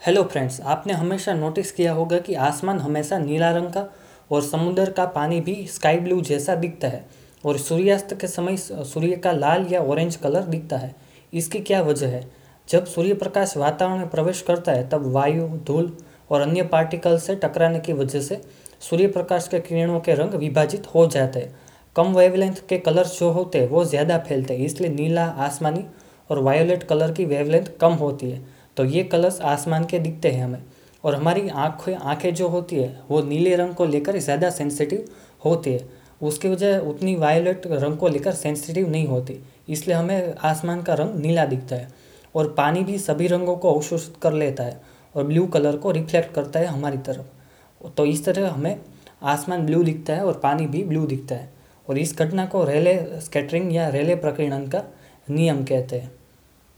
Hello friends आपने हमेशा notice किया होगा कि आसमान हमेशा नीला रंग का और समुद्र का पानी भी स्काई ब्लू जैसा दिखता है और सूर्यास्त के समय सूर्य का लाल या ऑरेंज कलर दिखता है। इसकी क्या वजह है? जब सूर्य प्रकाश वातावरण में प्रवेश करता है, तब वायु, धूल और अन्य पार्टिकल से टकराने की वजह से सूर्य प्रकाश के किरणों के रंग विभाजित हो जाते हैं। कम वेवलेंथ के कलर्स जो होते हैं, वो ज़्यादा फैलते हैं, इसलिए नीला, आसमानी और वायोलेट कलर की वेवलेंथ कम होती है। तो ये कलर्स आसमान के दिखते हैं हमें। और हमारी आँखें आँखें जो होती है, वो नीले रंग को लेकर ज़्यादा सेंसिटिव होती है। उसकी वजह उतनी वायोलेट रंग को लेकर सेंसिटिव नहीं होती। इसलिए हमें आसमान का रंग नीला दिखता है। और पानी भी सभी रंगों को अवशोषित कर लेता है और ब्लू कलर को रिफ्लेक्ट करता है हमारी तरफ़। तो इस तरह हमें आसमान ब्लू दिखता है और पानी भी ब्लू दिखता है। और इस घटना को रेले स्कैटरिंग या रेले प्रकीर्णन का नियम कहते हैं।